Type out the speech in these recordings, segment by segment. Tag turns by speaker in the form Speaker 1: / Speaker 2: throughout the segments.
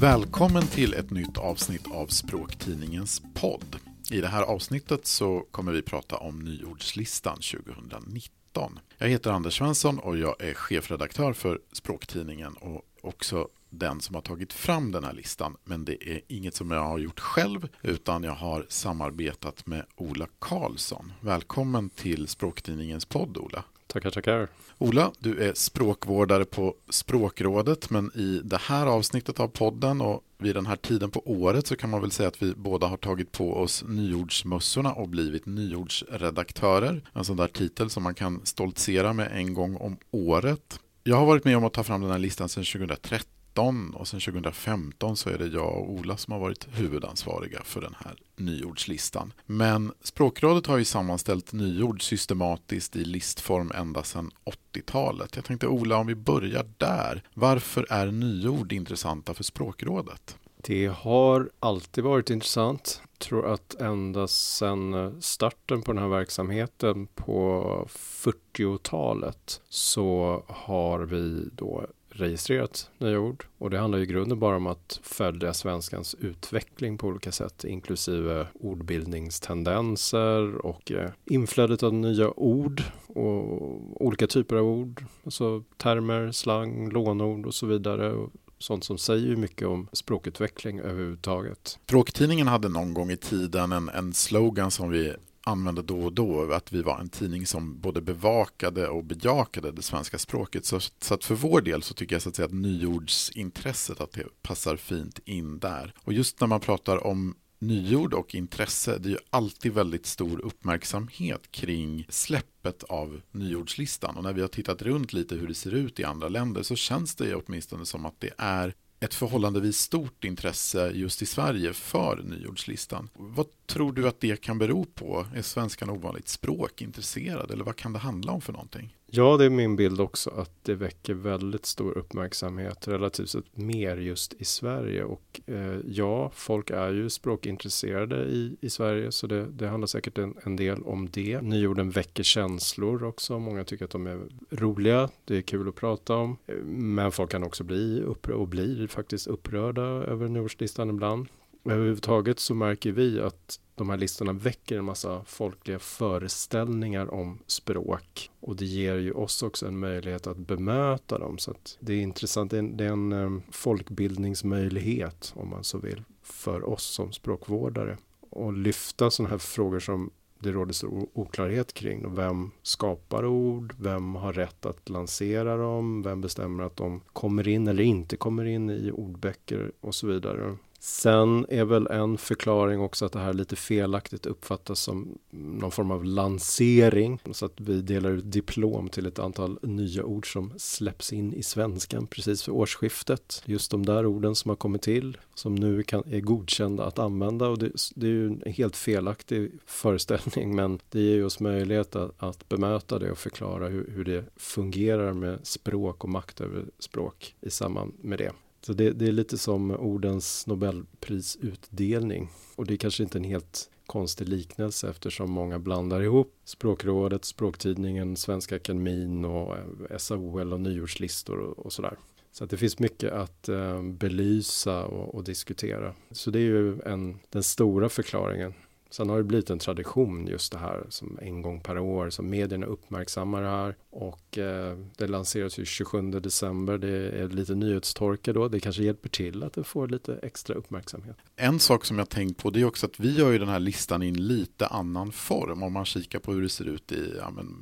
Speaker 1: Välkommen till ett nytt avsnitt av Språktidningens podd. I det här avsnittet så kommer vi prata om nyordslistan 2019. Jag heter Anders Svensson och jag är chefredaktör för Språktidningen och också den som har tagit fram den här listan. Men det är inget som jag har gjort själv utan jag har samarbetat med Ola Karlsson. Välkommen till Språktidningens podd Ola.
Speaker 2: Tackar, tackar.
Speaker 1: Ola, du är språkvårdare på Språkrådet men i det här avsnittet av podden och vid den här tiden på året så kan man väl säga att vi båda har tagit på oss nyordsmössorna och blivit nyordsredaktörer. En sån där titel som man kan stoltsera med en gång om året. Jag har varit med om att ta fram den här listan sedan 2013 2013 och sen 2015 så är det jag och Ola som har varit huvudansvariga för den här nyordslistan. Men Språkrådet har ju sammanställt nyord systematiskt i listform ända sedan 80-talet. Jag tänkte Ola, om vi börjar där. Varför är nyord intressanta för Språkrådet?
Speaker 2: Det har alltid varit intressant. Jag tror att ända sedan starten på den här verksamheten på 40-talet så har vi då registrerat nya ord. Och det handlar i grunden bara om att följa svenskans utveckling på olika sätt, inklusive ordbildningstendenser och eh, inflödet av nya ord och olika typer av ord, alltså termer, slang, lånord och så vidare. Och sånt som säger mycket om språkutveckling överhuvudtaget.
Speaker 1: Språktidningen hade någon gång i tiden en, en slogan som vi använde då och då att vi var en tidning som både bevakade och bejakade det svenska språket. Så, så att för vår del så tycker jag så att, säga att nyordsintresset att det passar fint in där. Och just när man pratar om nyord och intresse, det är ju alltid väldigt stor uppmärksamhet kring släppet av nyordslistan. Och när vi har tittat runt lite hur det ser ut i andra länder så känns det ju åtminstone som att det är ett förhållandevis stort intresse just i Sverige för nyordslistan. Vad tror du att det kan bero på? Är svenskan ovanligt språkintresserad eller vad kan det handla om för någonting?
Speaker 2: Ja, det är min bild också att det väcker väldigt stor uppmärksamhet relativt sett mer just i Sverige och eh, ja, folk är ju språkintresserade i, i Sverige så det, det handlar säkert en, en del om det. Nyorden väcker känslor också. Många tycker att de är roliga. Det är kul att prata om, eh, men folk kan också bli upprörda och blir faktiskt upprörda över nyordslistan ibland. Överhuvudtaget så märker vi att de här listorna väcker en massa folkliga föreställningar om språk. Och det ger ju oss också en möjlighet att bemöta dem. Så det är intressant, det är en, det är en eh, folkbildningsmöjlighet om man så vill för oss som språkvårdare. Och lyfta sådana här frågor som det råder stor oklarhet kring. Vem skapar ord? Vem har rätt att lansera dem? Vem bestämmer att de kommer in eller inte kommer in i ordböcker och så vidare. Sen är väl en förklaring också att det här lite felaktigt uppfattas som någon form av lansering. Så att vi delar ut diplom till ett antal nya ord som släpps in i svenskan precis för årsskiftet. Just de där orden som har kommit till, som nu kan, är godkända att använda. Och det, det är ju en helt felaktig föreställning men det ger oss möjlighet att, att bemöta det och förklara hur, hur det fungerar med språk och makt över språk i samband med det. Så det, det, är lite som ordens Nobelprisutdelning. Och det är kanske inte en helt konstig liknelse eftersom många blandar ihop Språkrådet, Språktidningen, Svenska Akademin och eh, SAOL och nyordslistor och, och sådär. Så att det finns mycket att eh, belysa och, och, diskutera. Så det är ju en, den stora förklaringen Sen har det blivit en tradition just det här som en gång per år som medierna uppmärksammar det här och eh, det lanseras ju 27 december. Det är lite nyhetstorka då. Det kanske hjälper till att det får lite extra uppmärksamhet.
Speaker 1: En sak som jag tänkt på det är också att vi gör ju den här listan i en lite annan form om man kikar på hur det ser ut i ja, men,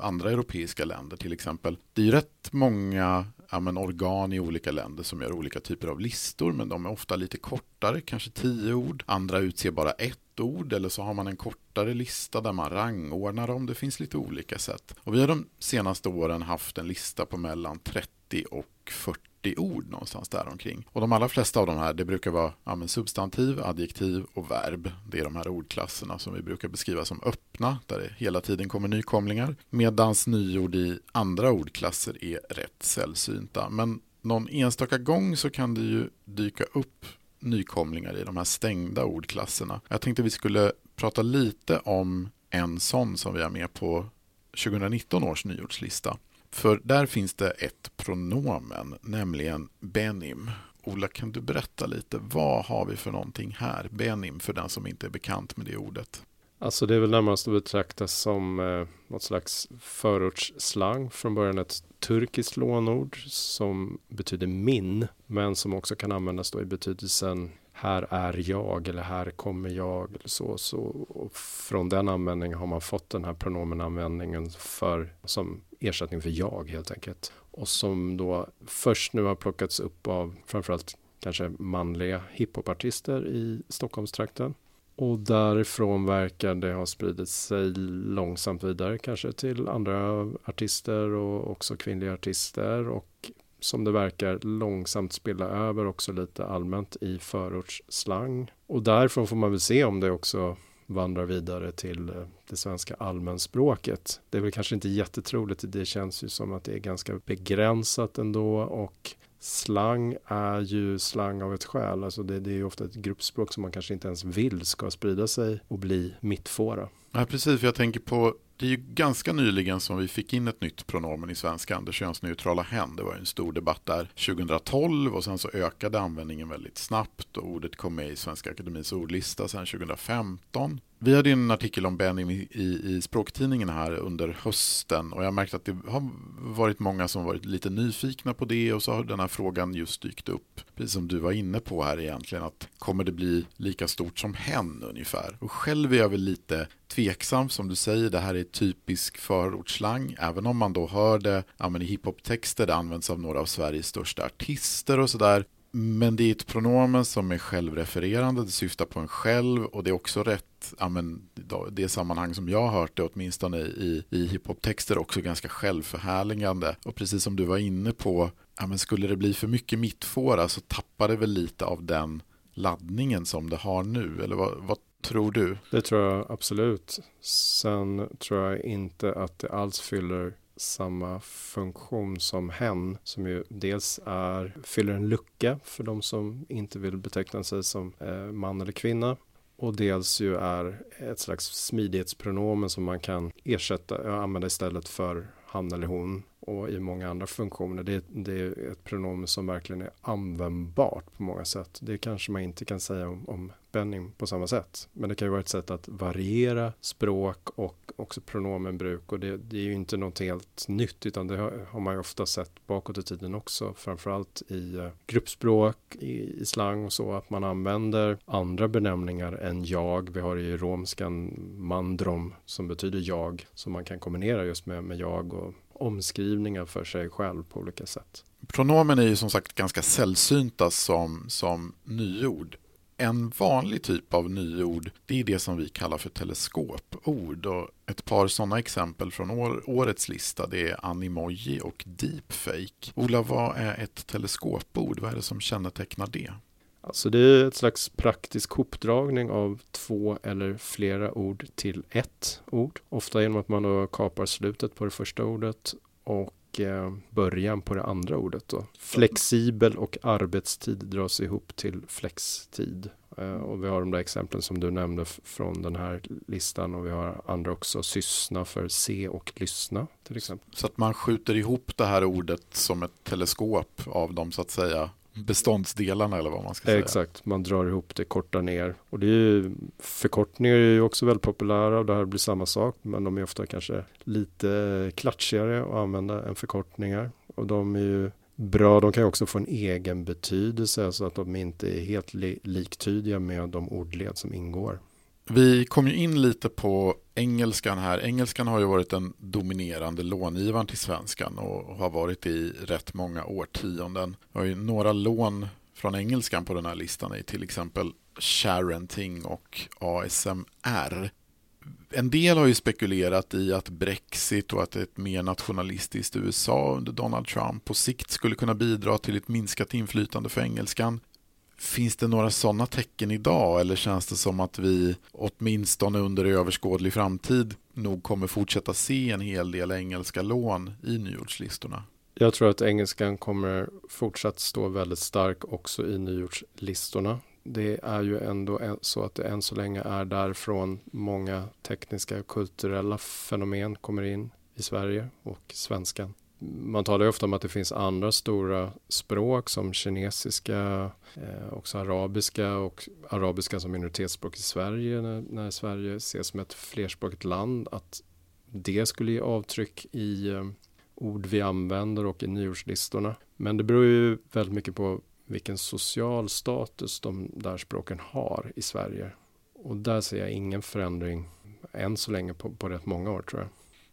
Speaker 1: andra europeiska länder till exempel. Det är ju rätt många ja, men, organ i olika länder som gör olika typer av listor men de är ofta lite kortare, kanske tio ord. Andra utser bara ett ord eller så har man en kortare lista där man rangordnar dem. Det finns lite olika sätt. Och vi har de senaste åren haft en lista på mellan 30 och 40 ord någonstans där omkring. Och de allra flesta av de här, det brukar vara ja, substantiv, adjektiv och verb. Det är de här ordklasserna som vi brukar beskriva som öppna, där det hela tiden kommer nykomlingar. Medans nyord i andra ordklasser är rätt sällsynta. Men någon enstaka gång så kan det ju dyka upp nykomlingar i de här stängda ordklasserna. Jag tänkte vi skulle prata lite om en sån som vi har med på 2019 års nyordslista. För där finns det ett pronomen, nämligen benim. Ola, kan du berätta lite, vad har vi för någonting här? Benim, för den som inte är bekant med det ordet.
Speaker 2: Alltså det är väl närmast att betrakta som eh, något slags förortsslang. Från början ett turkiskt lånord som betyder min, men som också kan användas då i betydelsen här är jag eller här kommer jag. Eller så, så och från den användningen har man fått den här pronomenanvändningen för, som ersättning för jag helt enkelt. Och som då först nu har plockats upp av framförallt kanske manliga hiphopartister i Stockholmstrakten. Och därifrån verkar det ha spridit sig långsamt vidare kanske till andra artister och också kvinnliga artister och som det verkar långsamt spilla över också lite allmänt i förortsslang. Och därifrån får man väl se om det också vandrar vidare till eh, det svenska allmänspråket. Det är väl kanske inte jättetroligt, det känns ju som att det är ganska begränsat ändå och slang är ju slang av ett skäl, alltså det, det är ju ofta ett gruppspråk som man kanske inte ens vill ska sprida sig och bli mittfåra.
Speaker 1: Ja, precis, för jag tänker på det är ju ganska nyligen som vi fick in ett nytt pronomen i svenskan, det könsneutrala hen. Det var en stor debatt där 2012 och sen så ökade användningen väldigt snabbt och ordet kom med i Svenska Akademins ordlista sen 2015. Vi hade en artikel om Benim i, i, i språktidningen här under hösten och jag märkte att det har varit många som varit lite nyfikna på det och så har den här frågan just dykt upp. Precis som du var inne på här egentligen att kommer det bli lika stort som hen ungefär? Och själv är jag väl lite tveksam som du säger, det här är typisk förortsslang. Även om man då hör det ja, i hiphop-texter, det används av några av Sveriges största artister och sådär. Men det är ett pronomen som är självrefererande, det syftar på en själv och det är också rätt, ja, men, det sammanhang som jag har hört det åtminstone i, i hiphop-texter också ganska självförhärligande. Och precis som du var inne på, ja, men skulle det bli för mycket mittfåra så tappar det väl lite av den laddningen som det har nu, eller vad, vad tror du?
Speaker 2: Det tror jag absolut. Sen tror jag inte att det alls fyller samma funktion som hen som ju dels är, fyller en lucka för de som inte vill beteckna sig som eh, man eller kvinna och dels ju är ett slags smidighetspronomen som man kan ersätta, eh, använda istället för han eller hon och i många andra funktioner. Det, det, är ett pronomen som verkligen är användbart på många sätt. Det kanske man inte kan säga om, om spänning på samma sätt. Men det kan ju vara ett sätt att variera språk och också pronomenbruk och det, det är ju inte något helt nytt utan det har, har, man ju ofta sett bakåt i tiden också. Framförallt i eh, gruppspråk, i, i slang och så att man använder andra benämningar än jag. Vi har i romskan mandrom som betyder jag som man kan kombinera just med, med jag och omskrivningar för sig själv på olika sätt.
Speaker 1: Pronomen är ju som sagt ganska sällsynta som, som nyord. En vanlig typ av nyord det är det som vi kallar för teleskopord. Och ett par sådana exempel från år, årets lista det är animoji och deepfake. Ola, vad är ett teleskopord? Vad är det som kännetecknar det?
Speaker 2: Alltså det är ett slags praktisk hopdragning av två eller flera ord till ett ord. Ofta genom att man då kapar slutet på det första ordet och början på det andra ordet. Då. Flexibel och arbetstid dras ihop till flextid. Eh, och vi har de där exemplen som du nämnde från den här listan och vi har andra också. Syssna för se och lyssna till exempel.
Speaker 1: Så att man skjuter ihop det här ordet som ett teleskop av de så att säga beståndsdelarna eller vad man ska säga.
Speaker 2: Exakt, man drar ihop det, kortar ner. Och det är ju, förkortningar är ju också väldigt populära och det här blir samma sak. Men de är ofta kanske lite klatschigare att använda än förkortningar. Och de är ju bra, de kan ju också få en egen betydelse så att de inte är helt li liktydiga med de ordled som ingår.
Speaker 1: Vi kom ju in lite på engelskan här. Engelskan har ju varit den dominerande långivaren till svenskan och har varit i rätt många årtionden. Vi har ju några lån från engelskan på den här listan i till exempel Sharenting och ASMR. En del har ju spekulerat i att Brexit och att ett mer nationalistiskt USA under Donald Trump på sikt skulle kunna bidra till ett minskat inflytande för engelskan. Finns det några sådana tecken idag eller känns det som att vi åtminstone under överskådlig framtid nog kommer fortsätta se en hel del engelska lån i nyordslistorna?
Speaker 2: Jag tror att engelskan kommer fortsatt stå väldigt stark också i nyordslistorna. Det är ju ändå så att det än så länge är därifrån många tekniska och kulturella fenomen kommer in i Sverige och svenskan man talar ju ofta om att det finns andra stora språk som kinesiska, eh, också arabiska och arabiska som minoritetsspråk i Sverige när, när Sverige ses som ett flerspråkigt land. Att det skulle ge avtryck i eh, ord vi använder och i nyordslistorna. Men det beror ju väldigt mycket på vilken social status de där språken har i Sverige. Och där ser jag ingen förändring än så länge på, på rätt många år tror jag.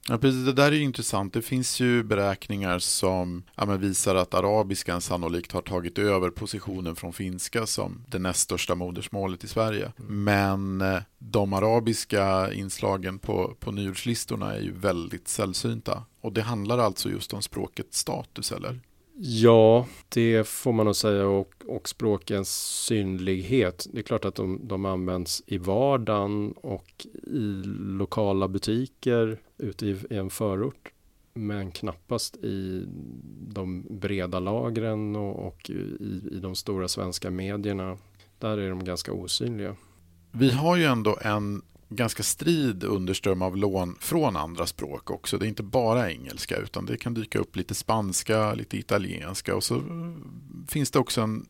Speaker 1: Ja, precis. Det där är intressant. Det finns ju beräkningar som ja, visar att arabiskan sannolikt har tagit över positionen från finska som det näst största modersmålet i Sverige. Mm. Men eh, de arabiska inslagen på, på nyordslistorna är ju väldigt sällsynta. Och det handlar alltså just om språkets status, eller?
Speaker 2: Ja, det får man nog säga och, och språkens synlighet. Det är klart att de, de används i vardagen och i lokala butiker ute i, i en förort. Men knappast i de breda lagren och, och i, i de stora svenska medierna. Där är de ganska osynliga.
Speaker 1: Vi har ju ändå en ganska strid underström av lån från andra språk också. Det är inte bara engelska utan det kan dyka upp lite spanska, lite italienska och så finns det också en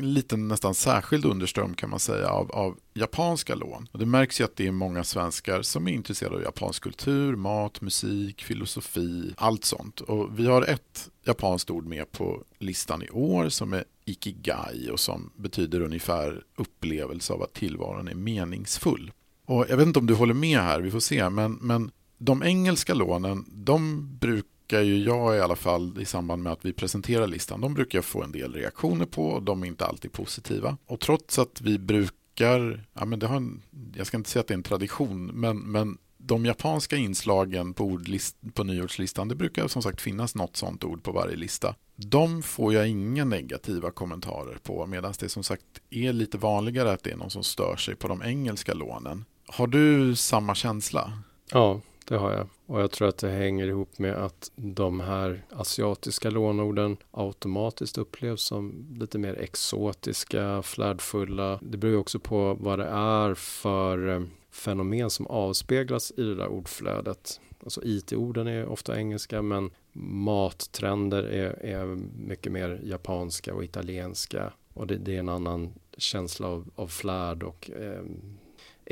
Speaker 1: liten nästan särskild underström kan man säga av, av japanska lån. Och det märks ju att det är många svenskar som är intresserade av japansk kultur, mat, musik, filosofi, allt sånt. Och vi har ett japanskt ord med på listan i år som är ikigai och som betyder ungefär upplevelse av att tillvaron är meningsfull. Och jag vet inte om du håller med här, vi får se. Men, men de engelska lånen, de brukar ju jag i alla fall i samband med att vi presenterar listan, de brukar jag få en del reaktioner på och de är inte alltid positiva. Och trots att vi brukar, ja men det har en, jag ska inte säga att det är en tradition, men, men de japanska inslagen på, ordlist, på nyordslistan, det brukar som sagt finnas något sånt ord på varje lista. De får jag inga negativa kommentarer på medan det som sagt är lite vanligare att det är någon som stör sig på de engelska lånen. Har du samma känsla?
Speaker 2: Ja, det har jag. Och jag tror att det hänger ihop med att de här asiatiska lånorden automatiskt upplevs som lite mer exotiska, flärdfulla. Det beror också på vad det är för eh, fenomen som avspeglas i det där ordflödet. Alltså IT-orden är ofta engelska men mattrender är, är mycket mer japanska och italienska. Och det, det är en annan känsla av, av flärd och eh,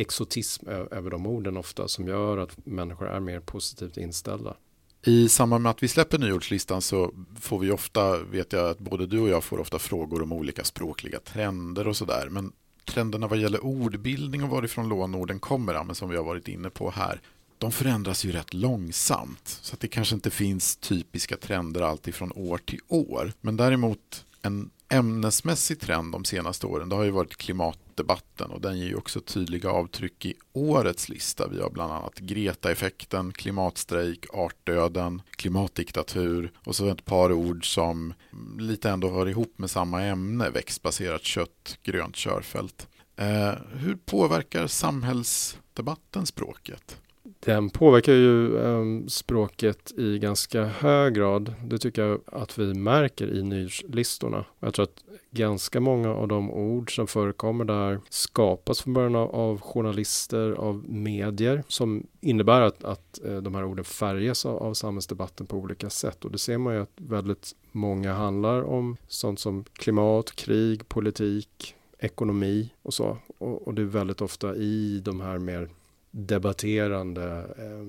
Speaker 2: exotism över de orden ofta som gör att människor är mer positivt inställda.
Speaker 1: I samband med att vi släpper nyordslistan så får vi ofta, vet jag att både du och jag får ofta frågor om olika språkliga trender och sådär. Men trenderna vad gäller ordbildning och varifrån lånorden kommer, men som vi har varit inne på här, de förändras ju rätt långsamt. Så att det kanske inte finns typiska trender alltid från år till år. Men däremot en ämnesmässig trend de senaste åren, det har ju varit klimatdebatten och den ger ju också tydliga avtryck i årets lista. Vi har bland annat Greta-effekten, klimatstrejk, artdöden, klimatdiktatur och så ett par ord som lite ändå hör ihop med samma ämne, växtbaserat kött, grönt körfält. Eh, hur påverkar samhällsdebatten språket?
Speaker 2: Den påverkar ju ehm, språket i ganska hög grad. Det tycker jag att vi märker i nyhetslistorna. Jag tror att ganska många av de ord som förekommer där skapas från början av, av journalister, av medier som innebär att, att eh, de här orden färgas av, av samhällsdebatten på olika sätt. Och det ser man ju att väldigt många handlar om sånt som klimat, krig, politik, ekonomi och så. Och, och det är väldigt ofta i de här mer debatterande eh,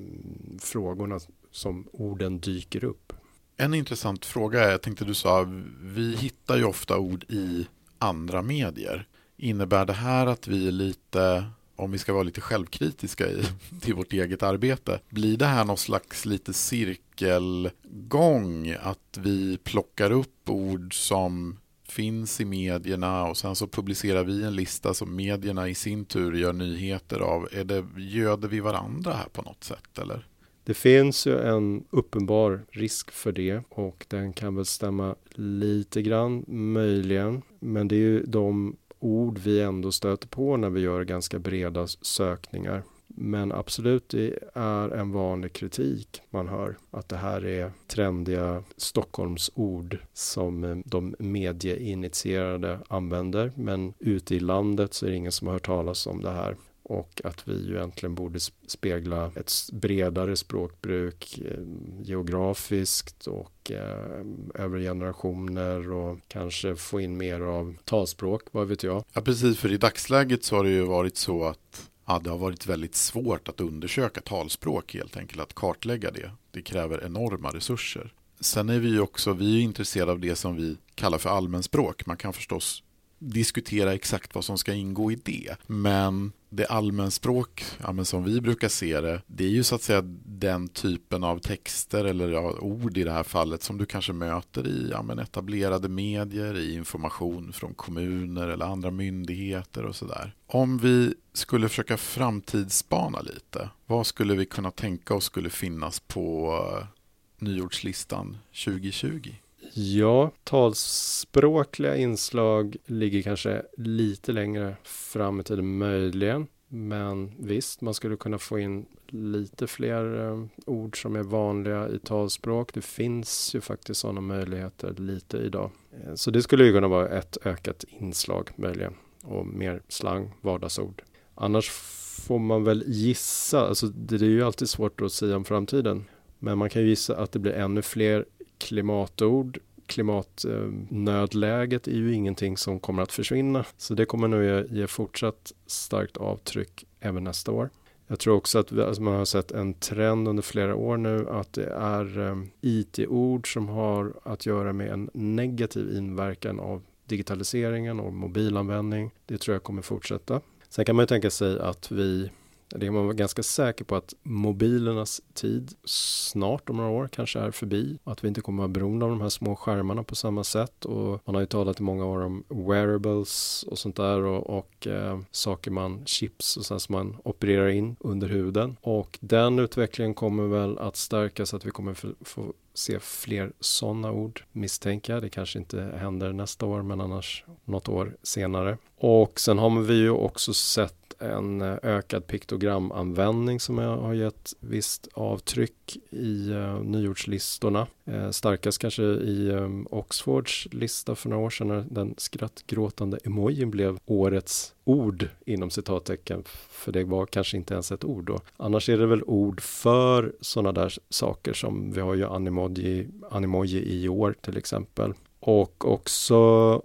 Speaker 2: frågorna som orden dyker upp.
Speaker 1: En intressant fråga är, jag tänkte du sa, vi hittar ju ofta ord i andra medier. Innebär det här att vi är lite, om vi ska vara lite självkritiska i, till vårt eget arbete, blir det här någon slags lite cirkelgång? Att vi plockar upp ord som finns i medierna och sen så publicerar vi en lista som medierna i sin tur gör nyheter av. Är det, göder vi varandra här på något sätt eller?
Speaker 2: Det finns ju en uppenbar risk för det och den kan väl stämma lite grann möjligen. Men det är ju de ord vi ändå stöter på när vi gör ganska breda sökningar. Men absolut, det är en vanlig kritik man hör. Att det här är trendiga Stockholmsord som eh, de medieinitierade använder. Men ute i landet så är det ingen som har hört talas om det här. och att vi ju egentligen borde spegla ett bredare språkbruk eh, geografiskt och eh, över generationer och kanske få in mer av talspråk, vad vet jag.
Speaker 1: Ja, precis, för i dagsläget så har det ju varit så att ja, det har varit väldigt svårt att undersöka talspråk helt enkelt, att kartlägga det. Det kräver enorma resurser. Sen är vi också vi är intresserade av det som vi kallar för allmänspråk. Man kan förstås diskutera exakt vad som ska ingå i det. Men det allmänspråk, ja, som vi brukar se det, det är ju så att säga den typen av texter eller ja, ord i det här fallet som du kanske möter i ja, men etablerade medier, i information från kommuner eller andra myndigheter och sådär. Om vi skulle försöka framtidsspana lite, vad skulle vi kunna tänka oss skulle finnas på eh, nyordslistan 2020?
Speaker 2: Ja, talspråkliga inslag ligger kanske lite längre fram i tiden möjligen. Men visst, man skulle kunna få in lite fler eh, ord som är vanliga i talspråk. Det finns ju faktiskt sådana möjligheter lite idag. Eh, så det skulle ju kunna vara ett ökat inslag möjligen och mer slang, vardagsord. Annars får man väl gissa, alltså det är ju alltid svårt att säga om framtiden. Men man kan ju gissa att det blir ännu fler klimatord. Klimatnödläget eh, är ju ingenting som kommer att försvinna. Så det kommer nog ge fortsatt starkt avtryck även nästa år. Jag tror också att alltså man har sett en trend under flera år nu att det är um, IT-ord som har att göra med en negativ inverkan av digitaliseringen och mobilanvändning. Det tror jag kommer fortsätta. Sen kan man ju tänka sig att vi det är man var ganska säker på att mobilernas tid snart om några år kanske är förbi. Att vi inte kommer att vara beroende av de här små skärmarna på samma sätt. Och man har ju talat i många år om wearables och sånt där och, och eh, saker man, chips och sånt som man opererar in under huden. Och den utvecklingen kommer väl att stärkas att vi kommer få se fler sådana ord misstänka. Det kanske inte händer nästa år men annars något år senare. Och sen har vi ju också sett en ökad piktogramanvändning som har gett visst avtryck i eh, uh, nyordslistorna. Eh, starkast kanske i ehm, Oxfords lista för några år sedan när den skrattgråtande emojin blev årets ord inom citattecken för det var kanske inte ens ett ord då. Annars är det väl ord för sådana där saker som vi har ju animoji, animoji i år till exempel. Och också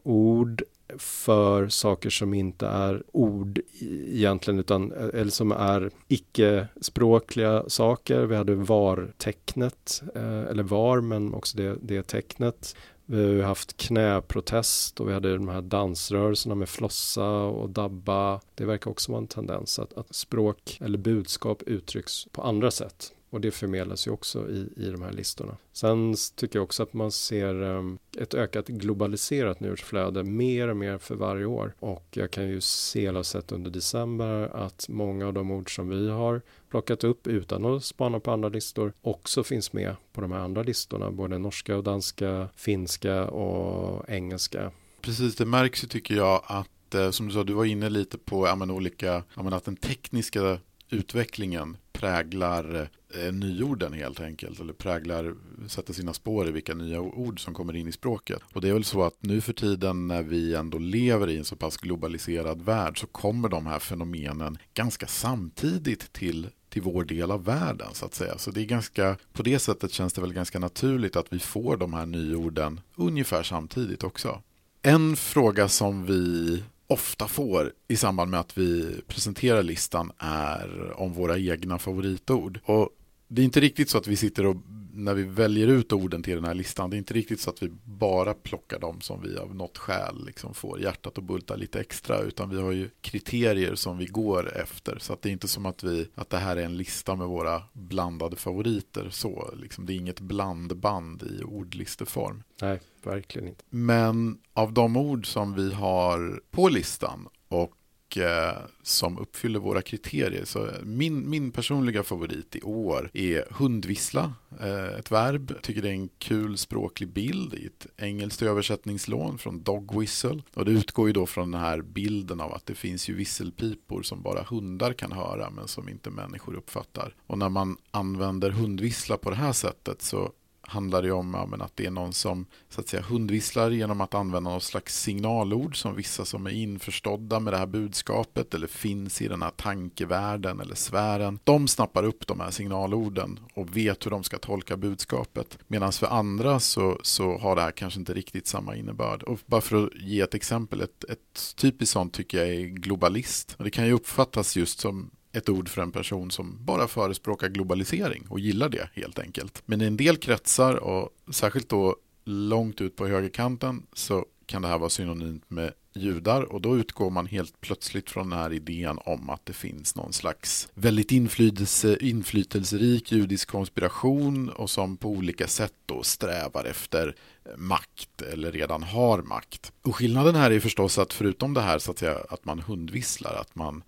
Speaker 2: ord för saker som inte är ord egentligen utan eh, eller som är icke-språkliga saker. Vi hade VAR-tecknet eh, eller VAR men också det, det tecknet. Vi har haft knäprotest och vi hade de här dansrörelserna med flossa och dabba. Det verkar också vara en tendens att, att språk eller budskap uttrycks på andra sätt. Och det förmedlas ju också i, i de här listorna. Sen tycker jag också att man ser um, ett ökat globaliserat nyhetsflöde mer och mer för varje år. Och jag kan ju se, eller sett under december, att många av de ord som vi har plockat upp utan att spana på andra listor också finns med på de här andra listorna. Både norska och danska, finska och engelska.
Speaker 1: Precis, det märks ju tycker jag att eh, som du sa, du var inne lite på ja, men, olika, ja, men, att den tekniska utvecklingen präglar eh, Eh, nyorden helt enkelt. Eller präglar, sätter sina spår i vilka nya ord som kommer in i språket. Och det är väl så att nu för tiden när vi ändå lever i en så pass globaliserad värld så kommer de här fenomenen ganska samtidigt till till vår del av världen så att säga. Så det är ganska, på det sättet känns det väl ganska naturligt att vi får de här nyorden ungefär samtidigt också. En fråga som vi ofta får i samband med att vi presenterar listan är om våra egna favoritord. Och det är inte riktigt så att vi sitter och när vi väljer ut orden till den här listan, det är inte riktigt så att vi bara plockar dem som vi av något skäl liksom får hjärtat att bulta lite extra, utan vi har ju kriterier som vi går efter. Så att det är inte som att, vi, att det här är en lista med våra blandade favoriter. Så, liksom, det är inget blandband i ordlisteform.
Speaker 2: Nej, verkligen inte.
Speaker 1: Men av de ord som vi har på listan och Eh, som uppfyller våra kriterier. Så min, min personliga favorit i år är hundvissla, eh, ett verb. Jag tycker det är en kul språklig bild i ett engelskt översättningslån från dog whistle. Och det utgår ju då från den här bilden av att det finns ju visselpipor som bara hundar kan höra men som inte människor uppfattar. Och när man använder hundvissla på det här sättet så handlar det om ja, att det är någon som så att säga hundvisslar genom att använda något slags signalord som vissa som är införstådda med det här budskapet eller finns i den här tankevärlden eller sfären. De snappar upp de här signalorden och vet hur de ska tolka budskapet. Medan för andra så, så har det här kanske inte riktigt samma innebörd. Och bara för att ge ett exempel, ett, ett typiskt sånt tycker jag är globalist. Och det kan ju uppfattas just som ett ord för en person som bara förespråkar globalisering och gillar det helt enkelt. Men i en del kretsar och särskilt då långt ut på högerkanten så kan det här vara synonymt med judar och då utgår man helt plötsligt från den här idén om att det finns någon slags väldigt inflytelse, inflytelserik judisk konspiration och som på olika sätt då strävar efter makt eller redan har makt. Och skillnaden här är förstås att förutom det här så att, säga, att man hundvisslar, att man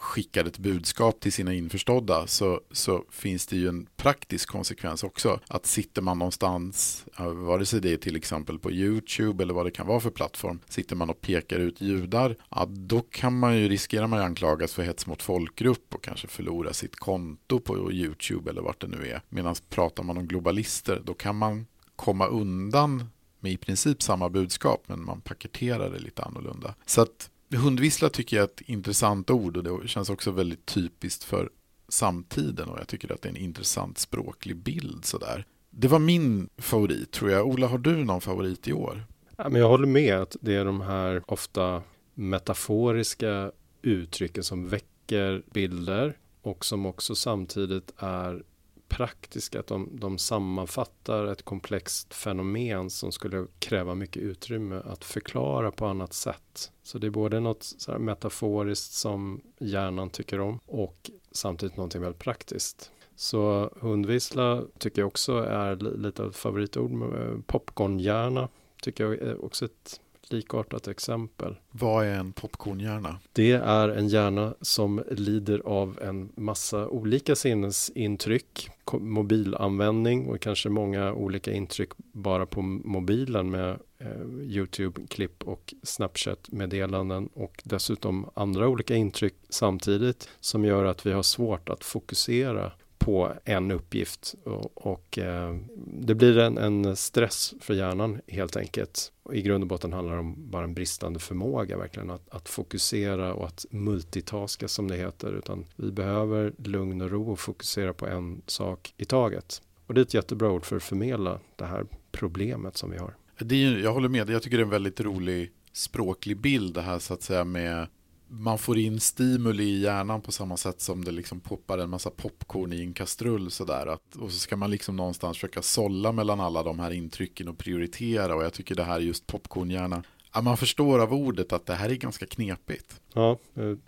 Speaker 1: skickar ett budskap till sina införstådda så, så finns det ju en praktisk konsekvens också. Att sitter man någonstans, vare sig det är till exempel på YouTube eller vad det kan vara för plattform, sitter man och pekar ut judar, ja, då kan man ju riskera man anklagas för hets mot folkgrupp och kanske förlora sitt konto på YouTube eller vart det nu är. Medan pratar man om globalister, då kan man komma undan med i princip samma budskap men man paketerar det lite annorlunda. Så att Hundvissla tycker jag är ett intressant ord och det känns också väldigt typiskt för samtiden och jag tycker att det är en intressant språklig bild sådär. Det var min favorit tror jag. Ola, har du någon favorit i år?
Speaker 2: Ja, men jag håller med att det är de här ofta metaforiska uttrycken som väcker bilder och som också samtidigt är praktiska, att de, de sammanfattar ett komplext fenomen som skulle kräva mycket utrymme att förklara på annat sätt. Så det är både något så metaforiskt som hjärnan tycker om och samtidigt någonting väldigt praktiskt. Så hundvissla tycker jag också är lite av ett favoritord. Eh, popcornhjärna tycker jag är också ett likartat exempel.
Speaker 1: Vad är en popcornhjärna?
Speaker 2: Det är en hjärna som lider av en massa olika sinnesintryck, mobilanvändning och kanske många olika intryck bara på mobilen med eh, Youtube-klipp och Snapchat-meddelanden och dessutom andra olika intryck samtidigt som gör att vi har svårt att fokusera på en uppgift och, och eh, det blir en, en, stress för hjärnan helt enkelt. Och I grund och botten handlar det om bara en bristande förmåga verkligen att, att, fokusera och att multitaska som det heter utan vi behöver lugn och ro och fokusera på en sak i taget. Och det är ett jättebra ord för att förmedla det här problemet som vi har.
Speaker 1: Det är, jag håller med, jag tycker det är en väldigt rolig språklig bild det här så att säga med man får in stimuli i hjärnan på samma sätt som det liksom poppar en massa popcorn i en kastrull sådär. Att, och så ska man liksom någonstans försöka sålla mellan alla de här intrycken och prioritera och jag tycker det här just popcornhjärna Ja, man förstår av ordet att det här är ganska knepigt.
Speaker 2: Ja,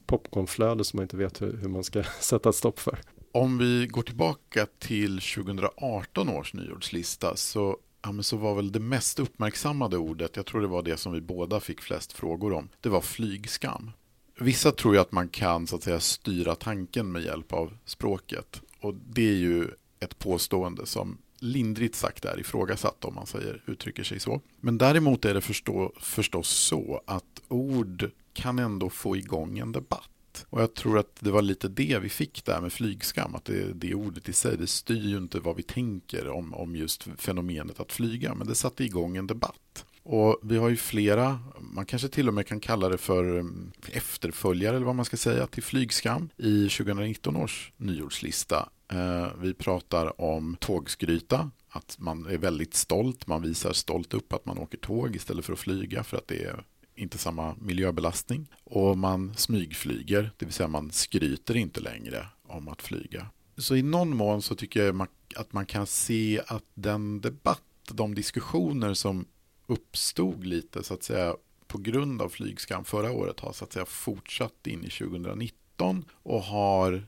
Speaker 2: popcornflöde som man inte vet hur, hur man ska sätta stopp för.
Speaker 1: Om vi går tillbaka till 2018 års nyordslista så, ja, så var väl det mest uppmärksammade ordet, jag tror det var det som vi båda fick flest frågor om, det var flygskam. Vissa tror ju att man kan så att säga styra tanken med hjälp av språket. Och det är ju ett påstående som lindrigt sagt är ifrågasatt om man säger, uttrycker sig så. Men däremot är det förstå, förstås så att ord kan ändå få igång en debatt. Och jag tror att det var lite det vi fick där med flygskam, att det, det ordet i sig, det styr ju inte vad vi tänker om, om just fenomenet att flyga, men det satte igång en debatt. Och vi har ju flera, man kanske till och med kan kalla det för mm, efterföljare eller vad man ska säga till flygskam i 2019 års nyordslista. Eh, vi pratar om tågskryta, att man är väldigt stolt, man visar stolt upp att man åker tåg istället för att flyga för att det är inte samma miljöbelastning. Och man smygflyger, det vill säga man skryter inte längre om att flyga. Så i någon mån så tycker jag att man kan se att den debatt, de diskussioner som uppstod lite så att säga på grund av flygskam förra året har så att säga fortsatt in i 2019 och har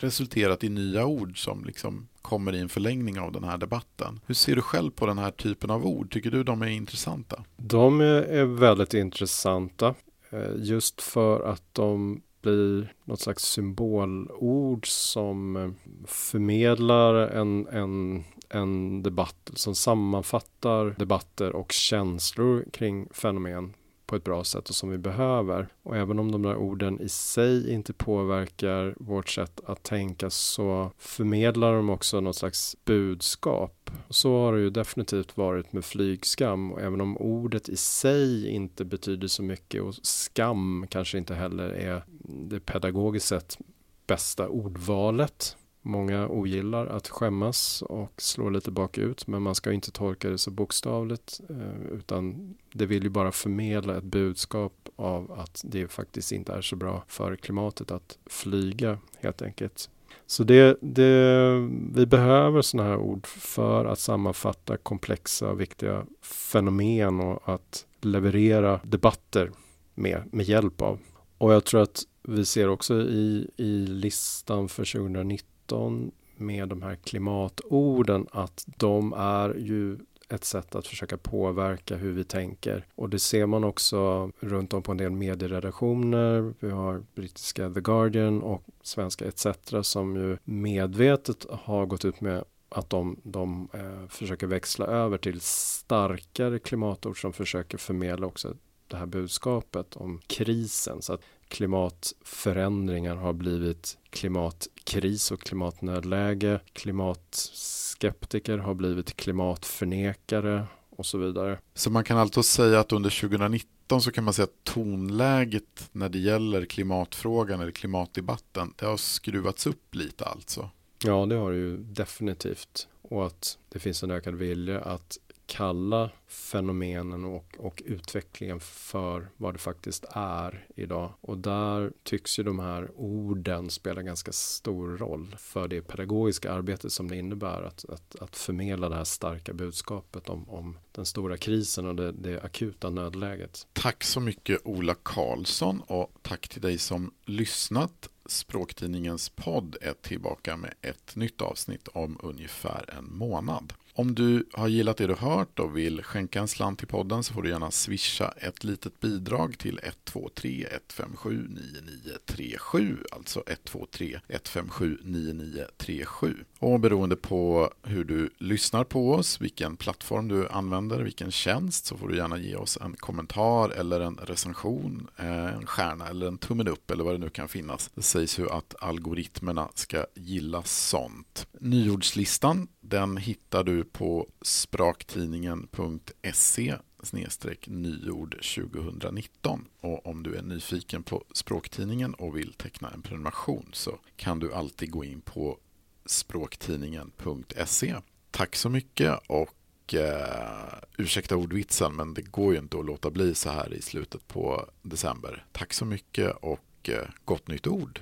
Speaker 1: resulterat i nya ord som liksom kommer i en förlängning av den här debatten. Hur ser du själv på den här typen av ord? Tycker du de är intressanta?
Speaker 2: De är väldigt intressanta eh, just för att de blir något slags symbolord som eh, förmedlar en, en en debatt som sammanfattar debatter och känslor kring fenomen på ett bra sätt och som vi behöver. Och även om de där orden i sig inte påverkar vårt sätt att tänka så förmedlar de också något slags budskap. Så har det ju definitivt varit med flygskam och även om ordet i sig inte betyder så mycket och skam kanske inte heller är det pedagogiskt sett bästa ordvalet Många ogillar att skämmas och slå lite bakut men man ska inte tolka det så bokstavligt eh, utan det vill ju bara förmedla ett budskap av att det faktiskt inte är så bra för klimatet att flyga helt enkelt. Så det, det, vi behöver sådana här ord för att sammanfatta komplexa och viktiga fenomen och att leverera debatter med, med hjälp av. Och jag tror att vi ser också i, i listan för 2019 2019 med de här klimatorden att de är ju ett sätt att försöka påverka hur vi tänker. Och det ser man också runt om på en del medieredaktioner. Vi har brittiska The Guardian och svenska ETC som ju medvetet har gått ut med att de, de eh, försöker växla över till starkare klimatord som försöker förmedla också det här budskapet om krisen. Så att klimatförändringar har blivit klimatkris och klimatnödläge. Klimatskeptiker har blivit klimatförnekare och så vidare.
Speaker 1: Så man kan alltså säga att under 2019 så kan man säga att tonläget när det gäller klimatfrågan eller klimatdebatten det har skruvats upp lite alltså?
Speaker 2: Ja, det har det ju definitivt. Och att det finns en ökad vilja att kalla fenomenen och, och utvecklingen för vad det faktiskt är idag. Och där tycks ju de här orden spela ganska stor roll för det pedagogiska arbetet som det innebär att, att, att förmedla det här starka budskapet om, om den stora krisen och det, det akuta nödläget.
Speaker 1: Tack så mycket Ola Karlsson och tack till dig som lyssnat. Språktidningens podd är tillbaka med ett nytt avsnitt om ungefär en månad. Om du har gillat det du hört och vill skänka en slant till podden så får du gärna swisha ett litet bidrag till 123 157 9937 alltså 123 157 9937 och beroende på hur du lyssnar på oss, vilken plattform du använder, vilken tjänst så får du gärna ge oss en kommentar eller en recension, eh, en stjärna eller en tummen upp eller vad det nu kan finnas. Det sägs ju att algoritmerna ska gilla sånt. Nyordslistan den hittar du på spraktidningen.se snedstreck nyord 2019. Och om du är nyfiken på Språktidningen och vill teckna en prenumeration så kan du alltid gå in på språktidningen.se. Tack så mycket och eh, ursäkta ordvitsen men det går ju inte att låta bli så här i slutet på december. Tack så mycket och eh, gott nytt ord.